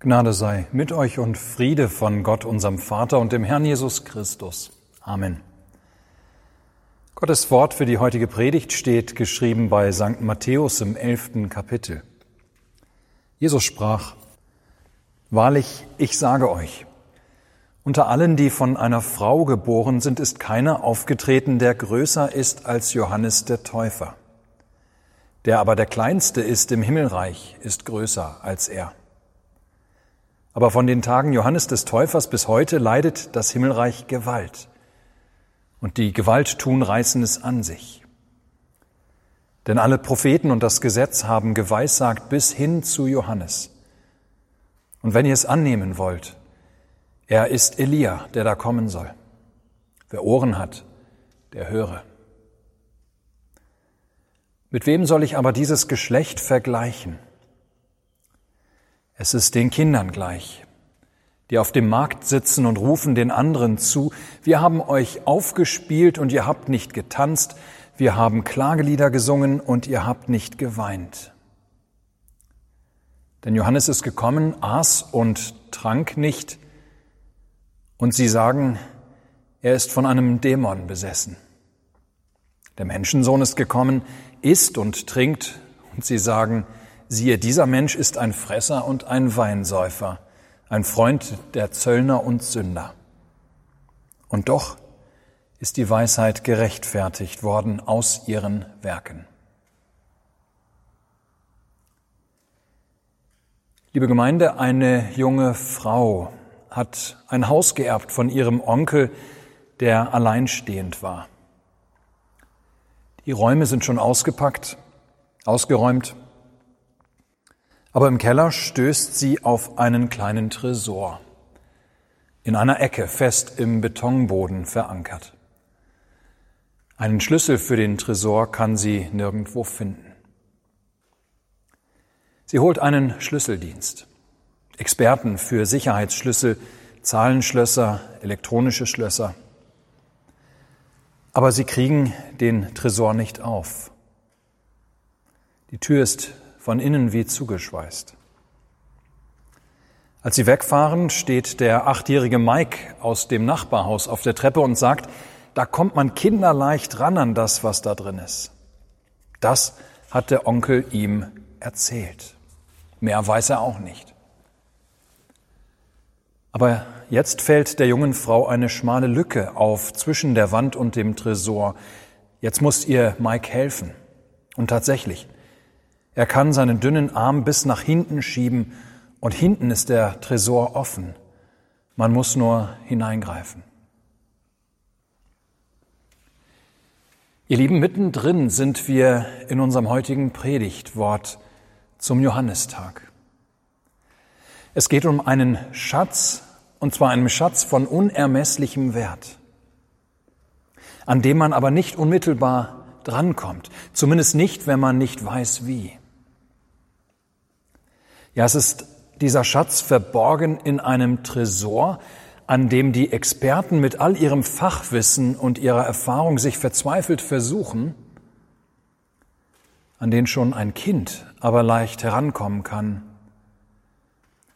Gnade sei mit euch und Friede von Gott, unserem Vater und dem Herrn Jesus Christus. Amen. Gottes Wort für die heutige Predigt steht geschrieben bei St. Matthäus im elften Kapitel. Jesus sprach, Wahrlich, ich sage euch, unter allen, die von einer Frau geboren sind, ist keiner aufgetreten, der größer ist als Johannes der Täufer. Der aber der Kleinste ist im Himmelreich, ist größer als er. Aber von den Tagen Johannes des Täufers bis heute leidet das Himmelreich Gewalt. Und die Gewalt tun reißen es an sich. Denn alle Propheten und das Gesetz haben geweissagt bis hin zu Johannes. Und wenn ihr es annehmen wollt, er ist Elia, der da kommen soll. Wer Ohren hat, der höre. Mit wem soll ich aber dieses Geschlecht vergleichen? Es ist den Kindern gleich, die auf dem Markt sitzen und rufen den anderen zu, wir haben euch aufgespielt und ihr habt nicht getanzt, wir haben Klagelieder gesungen und ihr habt nicht geweint. Denn Johannes ist gekommen, aß und trank nicht, und sie sagen, er ist von einem Dämon besessen. Der Menschensohn ist gekommen, isst und trinkt, und sie sagen, Siehe, dieser Mensch ist ein Fresser und ein Weinsäufer, ein Freund der Zöllner und Sünder. Und doch ist die Weisheit gerechtfertigt worden aus ihren Werken. Liebe Gemeinde, eine junge Frau hat ein Haus geerbt von ihrem Onkel, der alleinstehend war. Die Räume sind schon ausgepackt, ausgeräumt. Aber im Keller stößt sie auf einen kleinen Tresor, in einer Ecke fest im Betonboden verankert. Einen Schlüssel für den Tresor kann sie nirgendwo finden. Sie holt einen Schlüsseldienst, Experten für Sicherheitsschlüssel, Zahlenschlösser, elektronische Schlösser. Aber sie kriegen den Tresor nicht auf. Die Tür ist von innen wie zugeschweißt. Als sie wegfahren, steht der achtjährige Mike aus dem Nachbarhaus auf der Treppe und sagt, da kommt man kinderleicht ran an das, was da drin ist. Das hat der Onkel ihm erzählt. Mehr weiß er auch nicht. Aber jetzt fällt der jungen Frau eine schmale Lücke auf zwischen der Wand und dem Tresor. Jetzt muss ihr Mike helfen. Und tatsächlich, er kann seinen dünnen Arm bis nach hinten schieben und hinten ist der Tresor offen. Man muss nur hineingreifen. Ihr Lieben, mittendrin sind wir in unserem heutigen Predigtwort zum Johannistag. Es geht um einen Schatz, und zwar einen Schatz von unermesslichem Wert, an dem man aber nicht unmittelbar drankommt, zumindest nicht, wenn man nicht weiß wie. Ja, es ist dieser Schatz verborgen in einem Tresor, an dem die Experten mit all ihrem Fachwissen und ihrer Erfahrung sich verzweifelt versuchen, an den schon ein Kind aber leicht herankommen kann,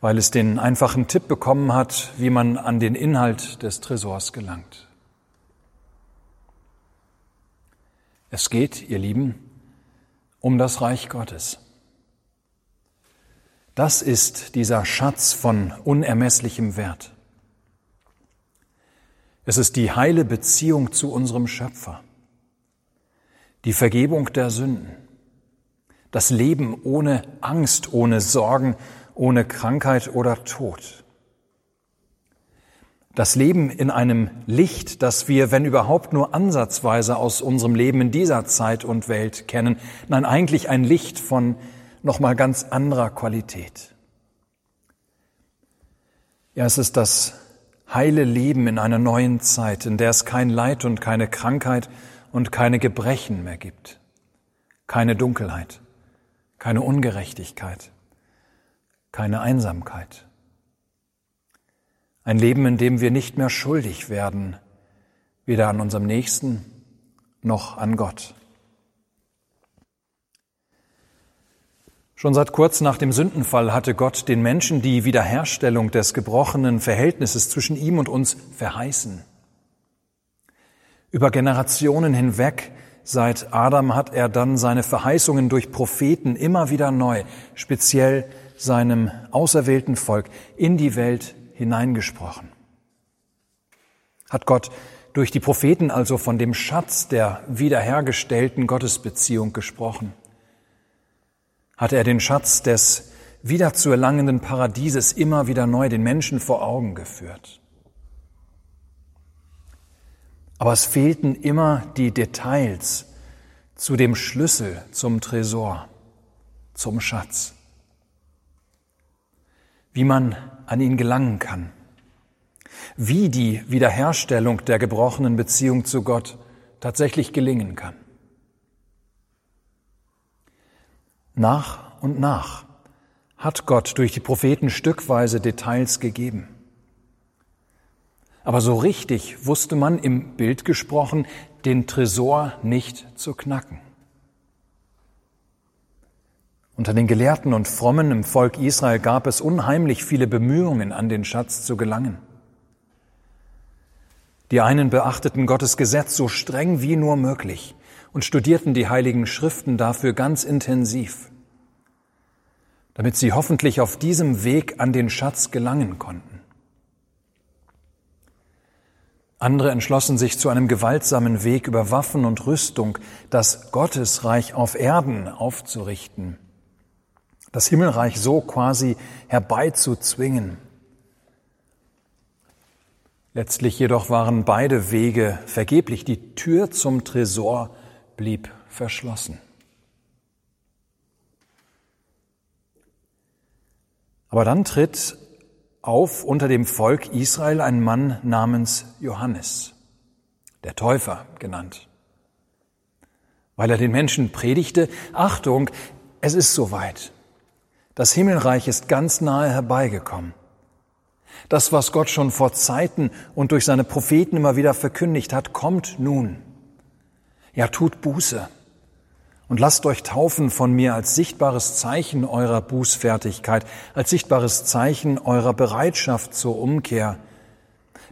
weil es den einfachen Tipp bekommen hat, wie man an den Inhalt des Tresors gelangt. Es geht, ihr Lieben, um das Reich Gottes. Das ist dieser Schatz von unermesslichem Wert. Es ist die heile Beziehung zu unserem Schöpfer, die Vergebung der Sünden, das Leben ohne Angst, ohne Sorgen, ohne Krankheit oder Tod. Das Leben in einem Licht, das wir, wenn überhaupt nur ansatzweise aus unserem Leben in dieser Zeit und Welt kennen, nein, eigentlich ein Licht von nochmal ganz anderer Qualität. Ja, es ist das heile Leben in einer neuen Zeit, in der es kein Leid und keine Krankheit und keine Gebrechen mehr gibt, keine Dunkelheit, keine Ungerechtigkeit, keine Einsamkeit. Ein Leben, in dem wir nicht mehr schuldig werden, weder an unserem Nächsten noch an Gott. Schon seit kurz nach dem Sündenfall hatte Gott den Menschen die Wiederherstellung des gebrochenen Verhältnisses zwischen ihm und uns verheißen. Über Generationen hinweg seit Adam hat er dann seine Verheißungen durch Propheten immer wieder neu, speziell seinem auserwählten Volk, in die Welt hineingesprochen. Hat Gott durch die Propheten also von dem Schatz der wiederhergestellten Gottesbeziehung gesprochen? Hat er den Schatz des wiederzuerlangenden Paradieses immer wieder neu den Menschen vor Augen geführt? Aber es fehlten immer die Details zu dem Schlüssel zum Tresor, zum Schatz. Wie man an ihn gelangen kann. Wie die Wiederherstellung der gebrochenen Beziehung zu Gott tatsächlich gelingen kann. Nach und nach hat Gott durch die Propheten stückweise Details gegeben. Aber so richtig wusste man im Bild gesprochen, den Tresor nicht zu knacken. Unter den Gelehrten und Frommen im Volk Israel gab es unheimlich viele Bemühungen, an den Schatz zu gelangen. Die einen beachteten Gottes Gesetz so streng wie nur möglich und studierten die heiligen Schriften dafür ganz intensiv, damit sie hoffentlich auf diesem Weg an den Schatz gelangen konnten. Andere entschlossen sich zu einem gewaltsamen Weg über Waffen und Rüstung, das Gottesreich auf Erden aufzurichten, das Himmelreich so quasi herbeizuzwingen. Letztlich jedoch waren beide Wege vergeblich. Die Tür zum Tresor blieb verschlossen. Aber dann tritt auf unter dem Volk Israel ein Mann namens Johannes, der Täufer genannt, weil er den Menschen predigte, Achtung, es ist soweit. Das Himmelreich ist ganz nahe herbeigekommen. Das, was Gott schon vor Zeiten und durch seine Propheten immer wieder verkündigt hat, kommt nun. Ja, tut Buße und lasst euch taufen von mir als sichtbares Zeichen eurer Bußfertigkeit, als sichtbares Zeichen eurer Bereitschaft zur Umkehr.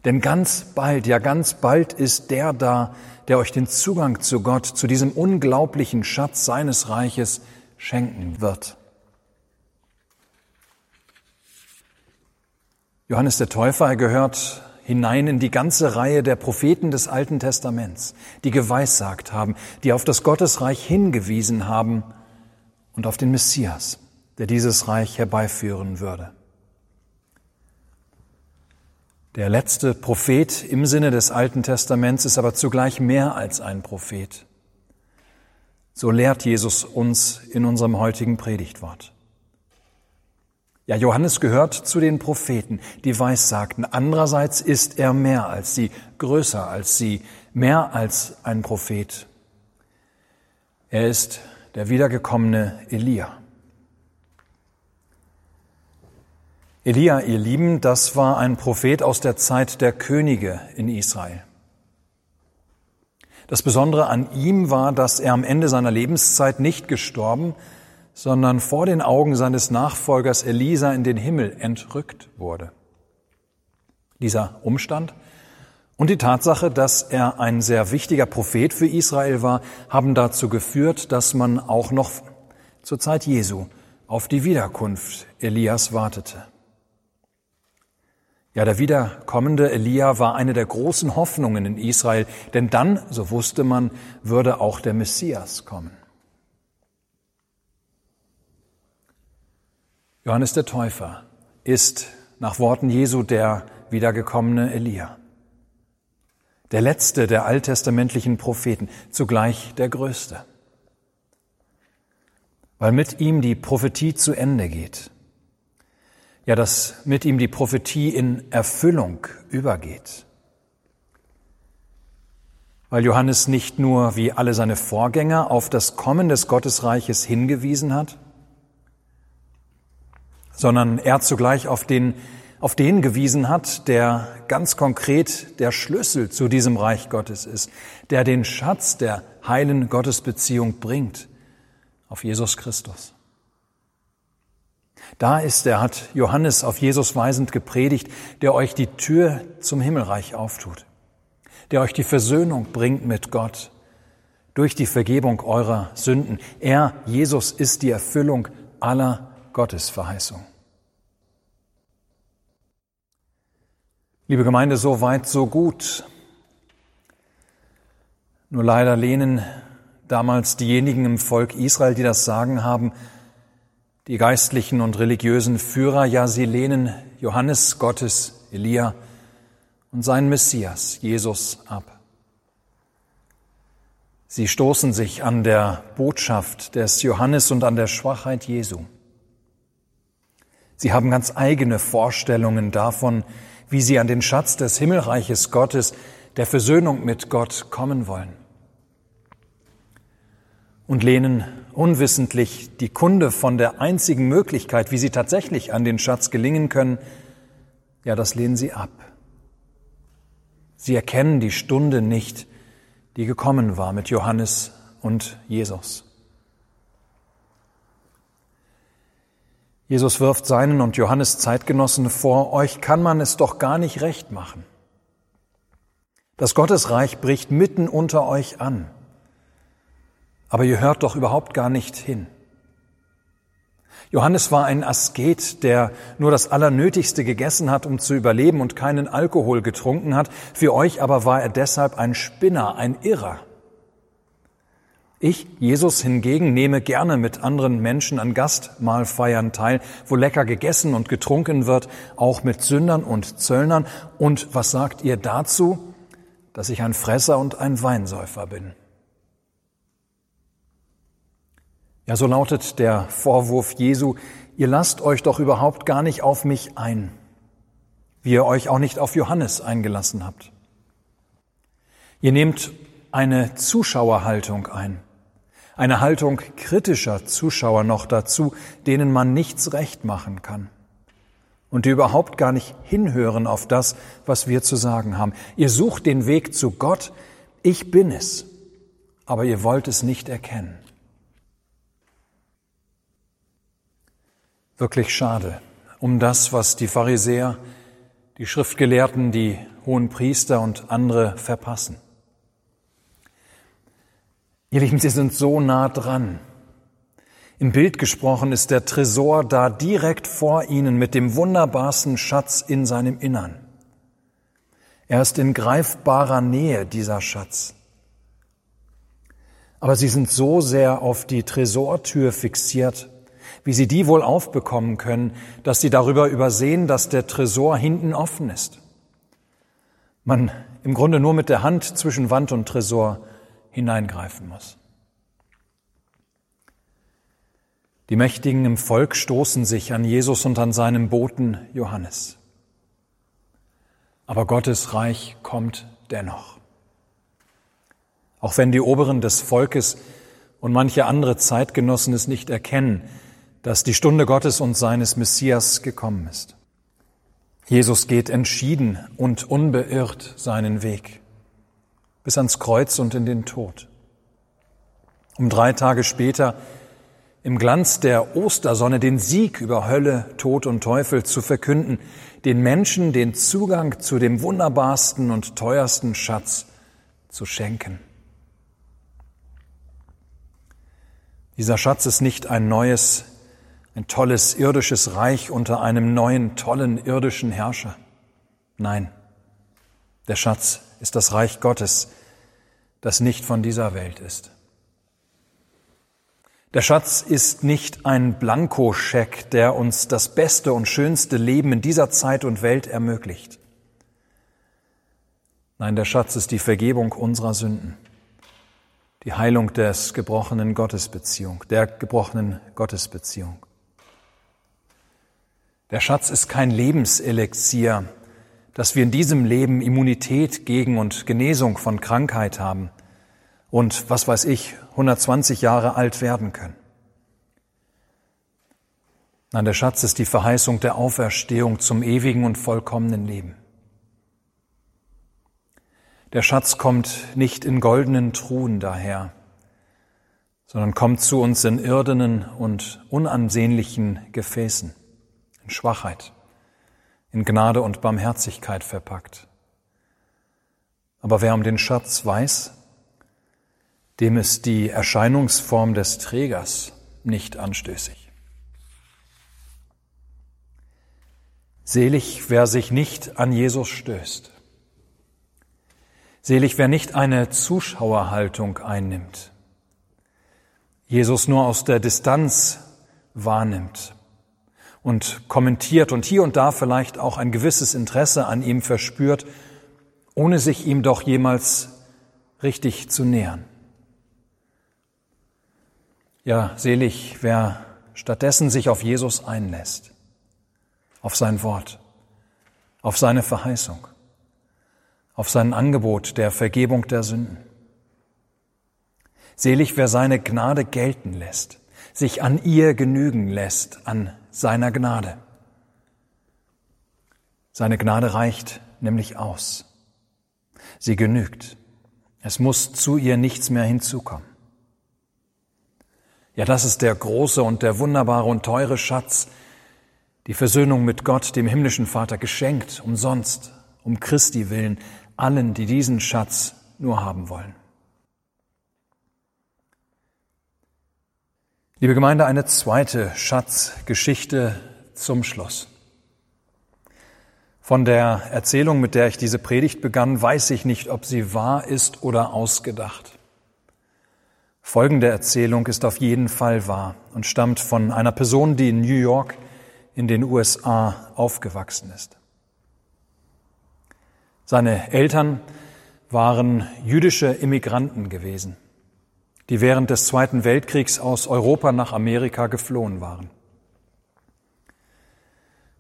Denn ganz bald, ja ganz bald ist der da, der euch den Zugang zu Gott, zu diesem unglaublichen Schatz seines Reiches schenken wird. Johannes der Täufer gehört hinein in die ganze Reihe der Propheten des Alten Testaments, die geweissagt haben, die auf das Gottesreich hingewiesen haben und auf den Messias, der dieses Reich herbeiführen würde. Der letzte Prophet im Sinne des Alten Testaments ist aber zugleich mehr als ein Prophet. So lehrt Jesus uns in unserem heutigen Predigtwort. Ja, Johannes gehört zu den Propheten, die Weissagten. Andererseits ist er mehr als sie, größer als sie, mehr als ein Prophet. Er ist der wiedergekommene Elia. Elia, ihr Lieben, das war ein Prophet aus der Zeit der Könige in Israel. Das Besondere an ihm war, dass er am Ende seiner Lebenszeit nicht gestorben, sondern vor den Augen seines Nachfolgers Elisa in den Himmel entrückt wurde. Dieser Umstand und die Tatsache, dass er ein sehr wichtiger Prophet für Israel war, haben dazu geführt, dass man auch noch zur Zeit Jesu auf die Wiederkunft Elias wartete. Ja, der wiederkommende Elia war eine der großen Hoffnungen in Israel, denn dann, so wusste man, würde auch der Messias kommen. Johannes der Täufer ist nach Worten Jesu der wiedergekommene Elia. Der letzte der alttestamentlichen Propheten, zugleich der größte. Weil mit ihm die Prophetie zu Ende geht. Ja, dass mit ihm die Prophetie in Erfüllung übergeht. Weil Johannes nicht nur wie alle seine Vorgänger auf das Kommen des Gottesreiches hingewiesen hat, sondern er zugleich auf den, auf den gewiesen hat, der ganz konkret der Schlüssel zu diesem Reich Gottes ist, der den Schatz der heilen Gottesbeziehung bringt, auf Jesus Christus. Da ist er, hat Johannes auf Jesus weisend gepredigt, der euch die Tür zum Himmelreich auftut, der euch die Versöhnung bringt mit Gott durch die Vergebung eurer Sünden. Er, Jesus, ist die Erfüllung aller Gottesverheißung. Liebe Gemeinde, so weit, so gut. Nur leider lehnen damals diejenigen im Volk Israel, die das Sagen haben, die geistlichen und religiösen Führer, ja, sie lehnen Johannes, Gottes, Elia und seinen Messias, Jesus, ab. Sie stoßen sich an der Botschaft des Johannes und an der Schwachheit Jesu. Sie haben ganz eigene Vorstellungen davon, wie sie an den Schatz des Himmelreiches Gottes, der Versöhnung mit Gott kommen wollen und lehnen unwissentlich die Kunde von der einzigen Möglichkeit, wie sie tatsächlich an den Schatz gelingen können, ja, das lehnen sie ab. Sie erkennen die Stunde nicht, die gekommen war mit Johannes und Jesus. Jesus wirft seinen und Johannes Zeitgenossen vor, euch kann man es doch gar nicht recht machen. Das Gottesreich bricht mitten unter euch an aber ihr hört doch überhaupt gar nicht hin. Johannes war ein Asket, der nur das Allernötigste gegessen hat, um zu überleben und keinen Alkohol getrunken hat. Für euch aber war er deshalb ein Spinner, ein Irrer. Ich, Jesus hingegen, nehme gerne mit anderen Menschen an Gastmahlfeiern teil, wo lecker gegessen und getrunken wird, auch mit Sündern und Zöllnern. Und was sagt ihr dazu? Dass ich ein Fresser und ein Weinsäufer bin. Ja, so lautet der Vorwurf Jesu, ihr lasst euch doch überhaupt gar nicht auf mich ein, wie ihr euch auch nicht auf Johannes eingelassen habt. Ihr nehmt eine Zuschauerhaltung ein, eine Haltung kritischer Zuschauer noch dazu, denen man nichts recht machen kann und die überhaupt gar nicht hinhören auf das, was wir zu sagen haben. Ihr sucht den Weg zu Gott, ich bin es, aber ihr wollt es nicht erkennen. wirklich schade um das, was die Pharisäer, die Schriftgelehrten, die hohen Priester und andere verpassen. Ihr Lieben, sie sind so nah dran. Im Bild gesprochen ist der Tresor da direkt vor ihnen mit dem wunderbarsten Schatz in seinem Innern. Er ist in greifbarer Nähe, dieser Schatz. Aber sie sind so sehr auf die Tresortür fixiert, wie sie die wohl aufbekommen können, dass sie darüber übersehen, dass der Tresor hinten offen ist. Man im Grunde nur mit der Hand zwischen Wand und Tresor hineingreifen muss. Die Mächtigen im Volk stoßen sich an Jesus und an seinem Boten Johannes. Aber Gottes Reich kommt dennoch. Auch wenn die Oberen des Volkes und manche andere Zeitgenossen es nicht erkennen, dass die Stunde Gottes und seines Messias gekommen ist. Jesus geht entschieden und unbeirrt seinen Weg bis ans Kreuz und in den Tod. Um drei Tage später im Glanz der Ostersonne den Sieg über Hölle, Tod und Teufel zu verkünden, den Menschen den Zugang zu dem wunderbarsten und teuersten Schatz zu schenken. Dieser Schatz ist nicht ein neues ein tolles irdisches Reich unter einem neuen, tollen irdischen Herrscher. Nein, der Schatz ist das Reich Gottes, das nicht von dieser Welt ist. Der Schatz ist nicht ein Blankoscheck, der uns das beste und schönste Leben in dieser Zeit und Welt ermöglicht. Nein, der Schatz ist die Vergebung unserer Sünden, die Heilung des gebrochenen Gottesbeziehung, der gebrochenen Gottesbeziehung. Der Schatz ist kein Lebenselixier, dass wir in diesem Leben Immunität gegen und Genesung von Krankheit haben und, was weiß ich, 120 Jahre alt werden können. Nein, der Schatz ist die Verheißung der Auferstehung zum ewigen und vollkommenen Leben. Der Schatz kommt nicht in goldenen Truhen daher, sondern kommt zu uns in irdenen und unansehnlichen Gefäßen, in Schwachheit, in Gnade und Barmherzigkeit verpackt. Aber wer um den Schatz weiß, dem ist die Erscheinungsform des Trägers nicht anstößig. Selig, wer sich nicht an Jesus stößt. Selig, wer nicht eine Zuschauerhaltung einnimmt. Jesus nur aus der Distanz wahrnimmt und kommentiert und hier und da vielleicht auch ein gewisses Interesse an ihm verspürt, ohne sich ihm doch jemals richtig zu nähern. Ja, selig, wer stattdessen sich auf Jesus einlässt, auf sein Wort, auf seine Verheißung, auf sein Angebot der Vergebung der Sünden. Selig, wer seine Gnade gelten lässt, sich an ihr genügen lässt, an seiner Gnade. Seine Gnade reicht nämlich aus. Sie genügt. Es muss zu ihr nichts mehr hinzukommen. Ja, das ist der große und der wunderbare und teure Schatz, die Versöhnung mit Gott, dem himmlischen Vater, geschenkt, umsonst, um Christi willen, allen, die diesen Schatz nur haben wollen. Liebe Gemeinde, eine zweite Schatzgeschichte zum Schluss. Von der Erzählung, mit der ich diese Predigt begann, weiß ich nicht, ob sie wahr ist oder ausgedacht. Folgende Erzählung ist auf jeden Fall wahr und stammt von einer Person, die in New York in den USA aufgewachsen ist. Seine Eltern waren jüdische Immigranten gewesen, die während des Zweiten Weltkriegs aus Europa nach Amerika geflohen waren.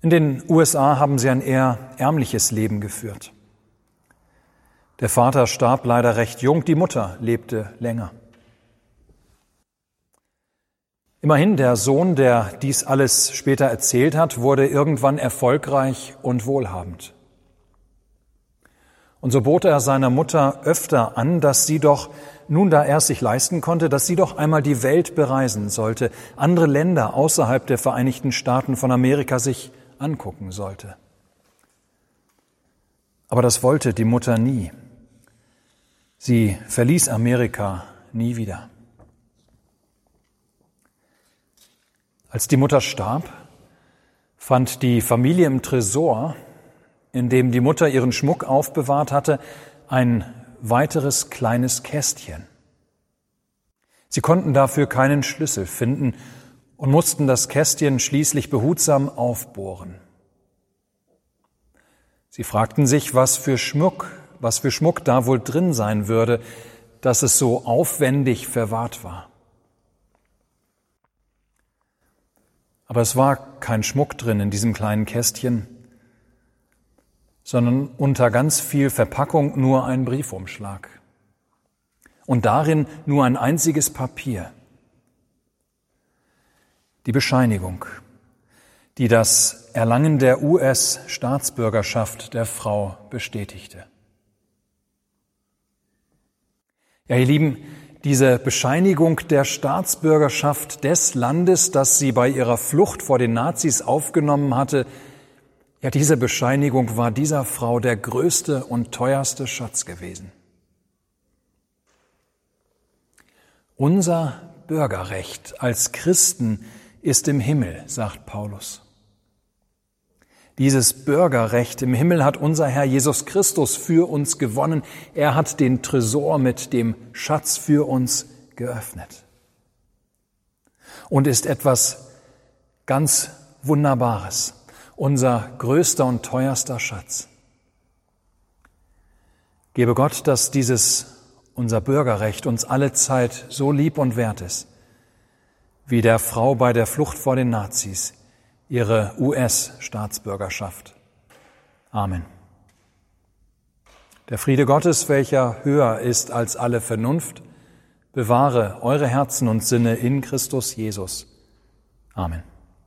In den USA haben sie ein eher ärmliches Leben geführt. Der Vater starb leider recht jung, die Mutter lebte länger. Immerhin, der Sohn, der dies alles später erzählt hat, wurde irgendwann erfolgreich und wohlhabend. Und so bot er seiner Mutter öfter an, dass sie doch, nun da er es sich leisten konnte, dass sie doch einmal die Welt bereisen sollte, andere Länder außerhalb der Vereinigten Staaten von Amerika sich angucken sollte. Aber das wollte die Mutter nie. Sie verließ Amerika nie wieder. Als die Mutter starb, fand die Familie im Tresor, in dem die Mutter ihren Schmuck aufbewahrt hatte, ein weiteres kleines Kästchen. Sie konnten dafür keinen Schlüssel finden und mussten das Kästchen schließlich behutsam aufbohren. Sie fragten sich, was für Schmuck, was für Schmuck da wohl drin sein würde, dass es so aufwendig verwahrt war. Aber es war kein Schmuck drin in diesem kleinen Kästchen, sondern unter ganz viel Verpackung nur ein Briefumschlag. Und darin nur ein einziges Papier. Die Bescheinigung, die das Erlangen der US-Staatsbürgerschaft der Frau bestätigte. Ja, ihr Lieben, diese Bescheinigung der Staatsbürgerschaft des Landes, das sie bei ihrer Flucht vor den Nazis aufgenommen hatte, ja, diese Bescheinigung war dieser Frau der größte und teuerste Schatz gewesen. Unser Bürgerrecht als Christen ist im Himmel, sagt Paulus. Dieses Bürgerrecht im Himmel hat unser Herr Jesus Christus für uns gewonnen. Er hat den Tresor mit dem Schatz für uns geöffnet. Und ist etwas ganz Wunderbares, unser größter und teuerster Schatz. Gebe Gott, dass dieses unser Bürgerrecht uns alle Zeit so lieb und wert ist, wie der Frau bei der Flucht vor den Nazis ihre US-Staatsbürgerschaft. Amen. Der Friede Gottes, welcher höher ist als alle Vernunft, bewahre eure Herzen und Sinne in Christus Jesus. Amen.